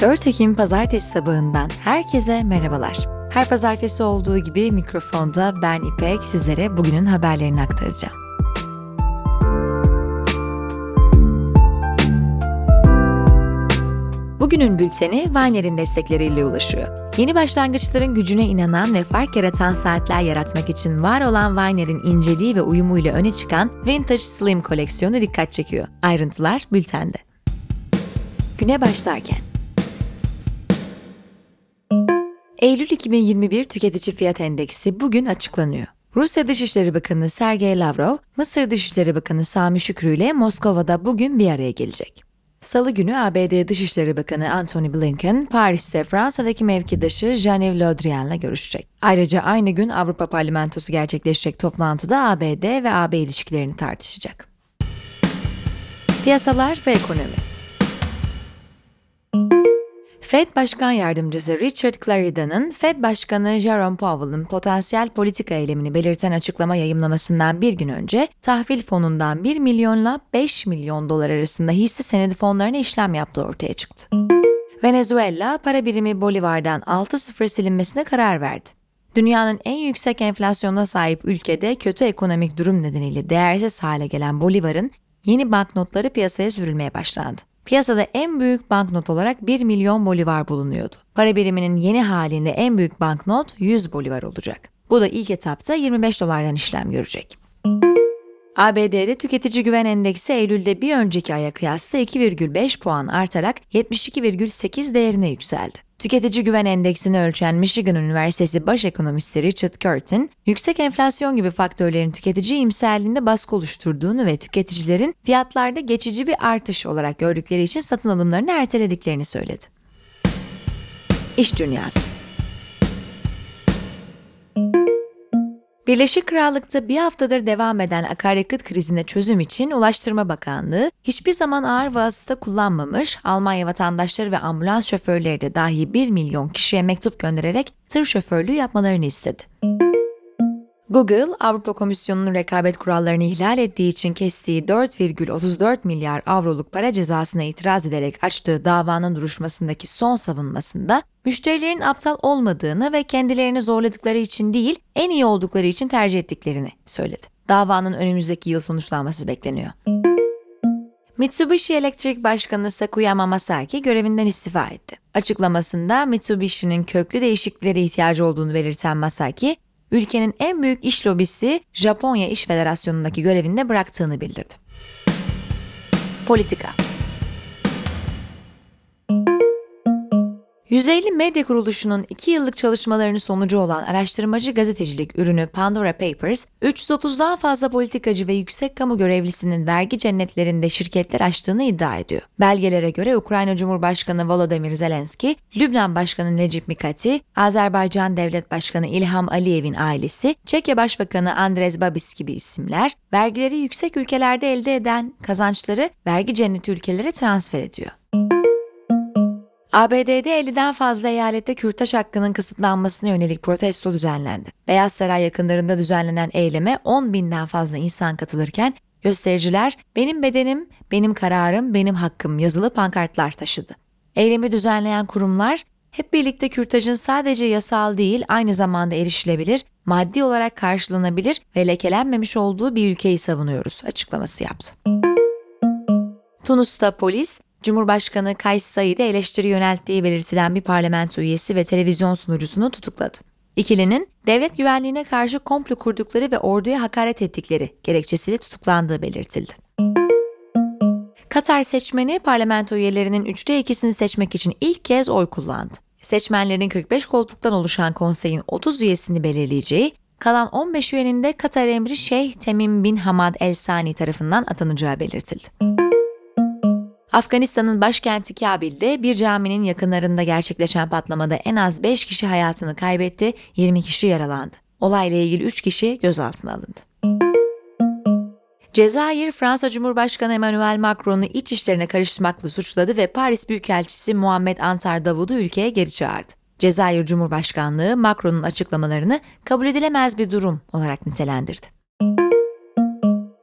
4 Ekim pazartesi sabahından herkese merhabalar. Her pazartesi olduğu gibi mikrofonda ben İpek sizlere bugünün haberlerini aktaracağım. Bugünün bülteni Viner'in destekleriyle ulaşıyor. Yeni başlangıçların gücüne inanan ve fark yaratan saatler yaratmak için var olan Viner'in inceliği ve uyumuyla öne çıkan Vintage Slim koleksiyonu dikkat çekiyor. Ayrıntılar bültende. Güne başlarken Eylül 2021 tüketici fiyat endeksi bugün açıklanıyor. Rusya Dışişleri Bakanı Sergey Lavrov, Mısır Dışişleri Bakanı Sami Şükrü ile Moskova'da bugün bir araya gelecek. Salı günü ABD Dışişleri Bakanı Antony Blinken, Paris'te Fransa'daki mevkidaşı Jean-Yves Le Drian'la görüşecek. Ayrıca aynı gün Avrupa Parlamentosu gerçekleşecek toplantıda ABD ve AB ilişkilerini tartışacak. Piyasalar ve ekonomi Fed Başkan Yardımcısı Richard Clarida'nın Fed Başkanı Jerome Powell'ın potansiyel politika eylemini belirten açıklama yayımlamasından bir gün önce tahvil fonundan 1 milyonla 5 milyon dolar arasında hisse senedi fonlarına işlem yaptığı ortaya çıktı. Venezuela para birimi Bolivar'dan 6-0 silinmesine karar verdi. Dünyanın en yüksek enflasyona sahip ülkede kötü ekonomik durum nedeniyle değersiz hale gelen Bolivar'ın yeni banknotları piyasaya sürülmeye başlandı. Piyasada en büyük banknot olarak 1 milyon bolivar bulunuyordu. Para biriminin yeni halinde en büyük banknot 100 bolivar olacak. Bu da ilk etapta 25 dolardan işlem görecek. ABD'de tüketici güven endeksi Eylül'de bir önceki aya kıyasla 2,5 puan artarak 72,8 değerine yükseldi. Tüketici güven endeksini ölçen Michigan Üniversitesi baş ekonomisti Richard Curtin, yüksek enflasyon gibi faktörlerin tüketici imserliğinde baskı oluşturduğunu ve tüketicilerin fiyatlarda geçici bir artış olarak gördükleri için satın alımlarını ertelediklerini söyledi. İş Dünyası Birleşik Krallık'ta bir haftadır devam eden akaryakıt krizine çözüm için Ulaştırma Bakanlığı hiçbir zaman ağır vasıta kullanmamış Almanya vatandaşları ve ambulans şoförleri de dahi 1 milyon kişiye mektup göndererek tır şoförlüğü yapmalarını istedi. Google, Avrupa Komisyonu'nun rekabet kurallarını ihlal ettiği için kestiği 4,34 milyar avroluk para cezasına itiraz ederek açtığı davanın duruşmasındaki son savunmasında müşterilerin aptal olmadığını ve kendilerini zorladıkları için değil, en iyi oldukları için tercih ettiklerini söyledi. Davanın önümüzdeki yıl sonuçlanması bekleniyor. Mitsubishi Elektrik Başkanı Sakuyama Masaki görevinden istifa etti. Açıklamasında Mitsubishi'nin köklü değişikliklere ihtiyacı olduğunu belirten Masaki, ülkenin en büyük iş lobisi Japonya İş Federasyonu'ndaki görevinde bıraktığını bildirdi. Politika 150 Medya Kuruluşu'nun 2 yıllık çalışmalarının sonucu olan araştırmacı gazetecilik ürünü Pandora Papers, 330'dan fazla politikacı ve yüksek kamu görevlisinin vergi cennetlerinde şirketler açtığını iddia ediyor. Belgelere göre Ukrayna Cumhurbaşkanı Volodymyr Zelenski, Lübnan Başkanı Necip Mikati, Azerbaycan Devlet Başkanı İlham Aliyev'in ailesi, Çekya Başbakanı Andres Babis gibi isimler, vergileri yüksek ülkelerde elde eden kazançları vergi cenneti ülkelere transfer ediyor. ABD'de 50'den fazla eyalette kürtaj hakkının kısıtlanmasına yönelik protesto düzenlendi. Beyaz Saray yakınlarında düzenlenen eyleme 10 binden fazla insan katılırken göstericiler benim bedenim, benim kararım, benim hakkım yazılı pankartlar taşıdı. Eylemi düzenleyen kurumlar hep birlikte kürtajın sadece yasal değil aynı zamanda erişilebilir, maddi olarak karşılanabilir ve lekelenmemiş olduğu bir ülkeyi savunuyoruz açıklaması yaptı. Tunus'ta polis Cumhurbaşkanı Kays Said'e eleştiri yönelttiği belirtilen bir parlamento üyesi ve televizyon sunucusunu tutukladı. İkilinin devlet güvenliğine karşı komplo kurdukları ve orduya hakaret ettikleri gerekçesiyle tutuklandığı belirtildi. Katar seçmeni parlamento üyelerinin üçte ikisini seçmek için ilk kez oy kullandı. Seçmenlerin 45 koltuktan oluşan konseyin 30 üyesini belirleyeceği, kalan 15 üyenin de Katar emri Şeyh Temim bin Hamad El Sani tarafından atanacağı belirtildi. Afganistan'ın başkenti Kabil'de bir caminin yakınlarında gerçekleşen patlamada en az 5 kişi hayatını kaybetti, 20 kişi yaralandı. Olayla ilgili 3 kişi gözaltına alındı. Cezayir, Fransa Cumhurbaşkanı Emmanuel Macron'u iç işlerine karıştırmakla suçladı ve Paris Büyükelçisi Muhammed Antar Davud'u ülkeye geri çağırdı. Cezayir Cumhurbaşkanlığı Macron'un açıklamalarını kabul edilemez bir durum olarak nitelendirdi.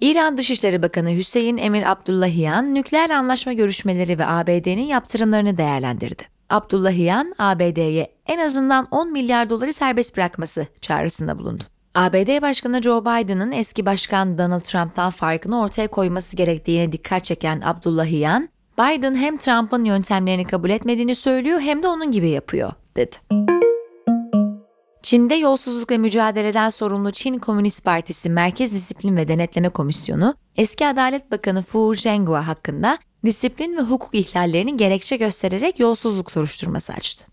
İran Dışişleri Bakanı Hüseyin Emir Abdullahiyan nükleer anlaşma görüşmeleri ve ABD'nin yaptırımlarını değerlendirdi. Abdullahian, ABD'ye en azından 10 milyar doları serbest bırakması çağrısında bulundu. ABD Başkanı Joe Biden'ın eski başkan Donald Trump'tan farkını ortaya koyması gerektiğine dikkat çeken Abdullahian, Biden hem Trump'ın yöntemlerini kabul etmediğini söylüyor hem de onun gibi yapıyor, dedi. Çin'de yolsuzlukla mücadeleden sorumlu Çin Komünist Partisi Merkez Disiplin ve Denetleme Komisyonu, eski Adalet Bakanı Fu Zhenghua hakkında disiplin ve hukuk ihlallerini gerekçe göstererek yolsuzluk soruşturması açtı.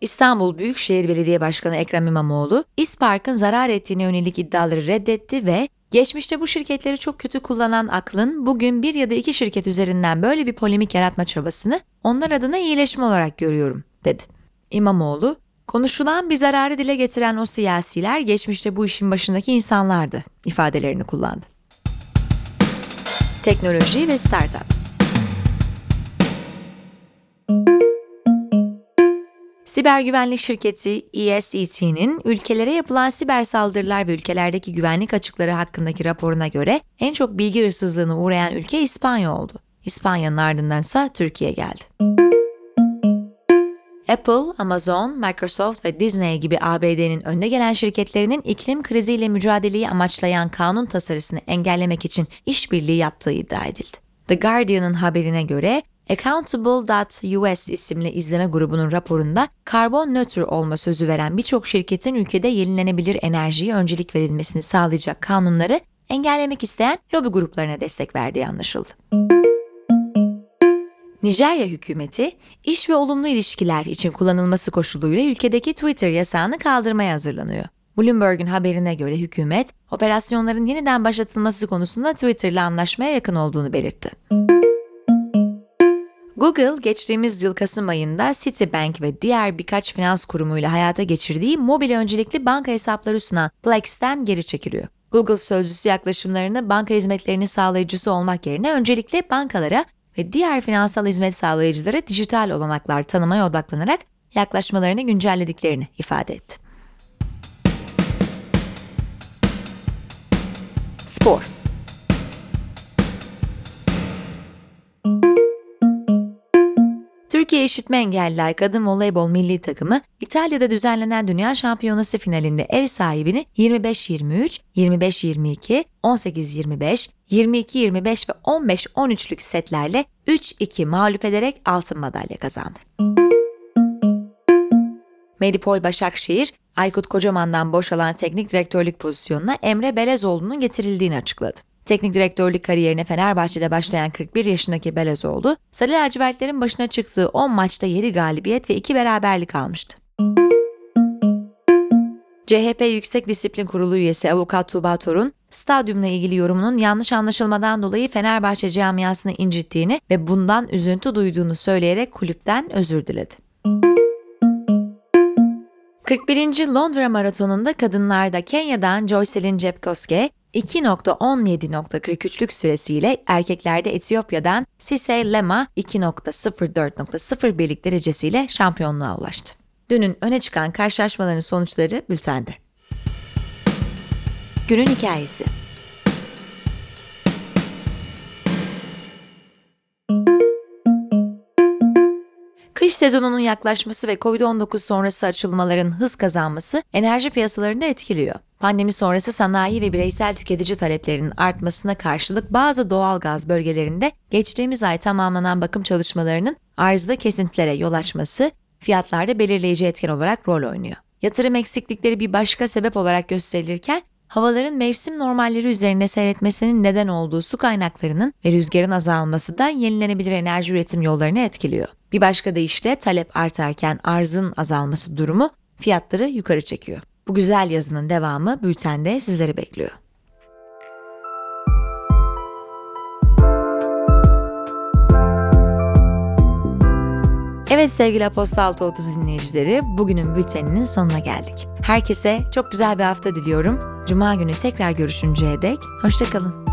İstanbul Büyükşehir Belediye Başkanı Ekrem İmamoğlu, İspark'ın zarar ettiğine yönelik iddiaları reddetti ve geçmişte bu şirketleri çok kötü kullanan aklın bugün bir ya da iki şirket üzerinden böyle bir polemik yaratma çabasını onlar adına iyileşme olarak görüyorum, dedi. İmamoğlu, konuşulan bir zararı dile getiren o siyasiler geçmişte bu işin başındaki insanlardı ifadelerini kullandı. Teknoloji ve Startup Siber güvenlik şirketi ESET'nin ülkelere yapılan siber saldırılar ve ülkelerdeki güvenlik açıkları hakkındaki raporuna göre en çok bilgi hırsızlığına uğrayan ülke İspanya oldu. İspanya'nın ardından ise Türkiye geldi. Apple, Amazon, Microsoft ve Disney gibi ABD'nin önde gelen şirketlerinin iklim kriziyle mücadeleyi amaçlayan kanun tasarısını engellemek için işbirliği yaptığı iddia edildi. The Guardian'ın haberine göre Accountable.us isimli izleme grubunun raporunda karbon nötr olma sözü veren birçok şirketin ülkede yenilenebilir enerjiye öncelik verilmesini sağlayacak kanunları engellemek isteyen lobi gruplarına destek verdiği anlaşıldı. Nijerya hükümeti, iş ve olumlu ilişkiler için kullanılması koşuluyla ülkedeki Twitter yasağını kaldırmaya hazırlanıyor. Bloomberg'un haberine göre hükümet, operasyonların yeniden başlatılması konusunda Twitter'la anlaşmaya yakın olduğunu belirtti. Google geçtiğimiz yıl Kasım ayında Citibank ve diğer birkaç finans kurumuyla hayata geçirdiği mobil öncelikli banka hesapları sunan Plex'ten geri çekiliyor. Google sözcüsü yaklaşımlarını banka hizmetlerinin sağlayıcısı olmak yerine öncelikle bankalara ve diğer finansal hizmet sağlayıcılara dijital olanaklar tanımaya odaklanarak yaklaşmalarını güncellediklerini ifade etti. Spor Türkiye İşitme Engelliler Kadın Voleybol Milli Takımı İtalya'da düzenlenen Dünya Şampiyonası finalinde ev sahibini 25-23, 25-22, 18-25, 22-25 ve 15-13'lük setlerle 3-2 mağlup ederek altın madalya kazandı. Medipol Başakşehir, Aykut Kocaman'dan boşalan teknik direktörlük pozisyonuna Emre Belezoğlu'nun getirildiğini açıkladı. Teknik direktörlük kariyerine Fenerbahçe'de başlayan 41 yaşındaki Belezoğlu, Sarı lacivertlerin başına çıktığı 10 maçta 7 galibiyet ve 2 beraberlik almıştı. CHP Yüksek Disiplin Kurulu üyesi avukat Tuğba Torun, stadyumla ilgili yorumunun yanlış anlaşılmadan dolayı Fenerbahçe camiasını incittiğini ve bundan üzüntü duyduğunu söyleyerek kulüpten özür diledi. 41. Londra Maratonu'nda kadınlarda Kenya'dan Joycelyn Jepkoske, 2.17.43'lük süresiyle erkeklerde Etiyopya'dan Sisey Lema 2.04.01'lik derecesiyle şampiyonluğa ulaştı. Dünün öne çıkan karşılaşmaların sonuçları bültende. Günün hikayesi Kış sezonunun yaklaşması ve Covid-19 sonrası açılmaların hız kazanması enerji piyasalarını etkiliyor. Pandemi sonrası sanayi ve bireysel tüketici taleplerinin artmasına karşılık bazı doğal gaz bölgelerinde geçtiğimiz ay tamamlanan bakım çalışmalarının arzda kesintilere yol açması fiyatlarda belirleyici etken olarak rol oynuyor. Yatırım eksiklikleri bir başka sebep olarak gösterilirken havaların mevsim normalleri üzerinde seyretmesinin neden olduğu su kaynaklarının ve rüzgarın azalması da yenilenebilir enerji üretim yollarını etkiliyor. Bir başka deyişle talep artarken arzın azalması durumu fiyatları yukarı çekiyor. Bu güzel yazının devamı bültende sizleri bekliyor. Evet sevgili Apostal 30 dinleyicileri, bugünün bülteninin sonuna geldik. Herkese çok güzel bir hafta diliyorum. Cuma günü tekrar görüşünceye dek hoşçakalın.